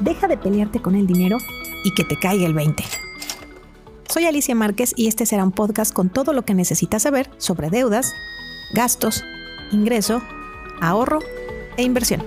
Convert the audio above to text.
deja de pelearte con el dinero y que te caiga el 20. Soy Alicia Márquez y este será un podcast con todo lo que necesitas saber sobre deudas, gastos, ingreso, ahorro e inversión.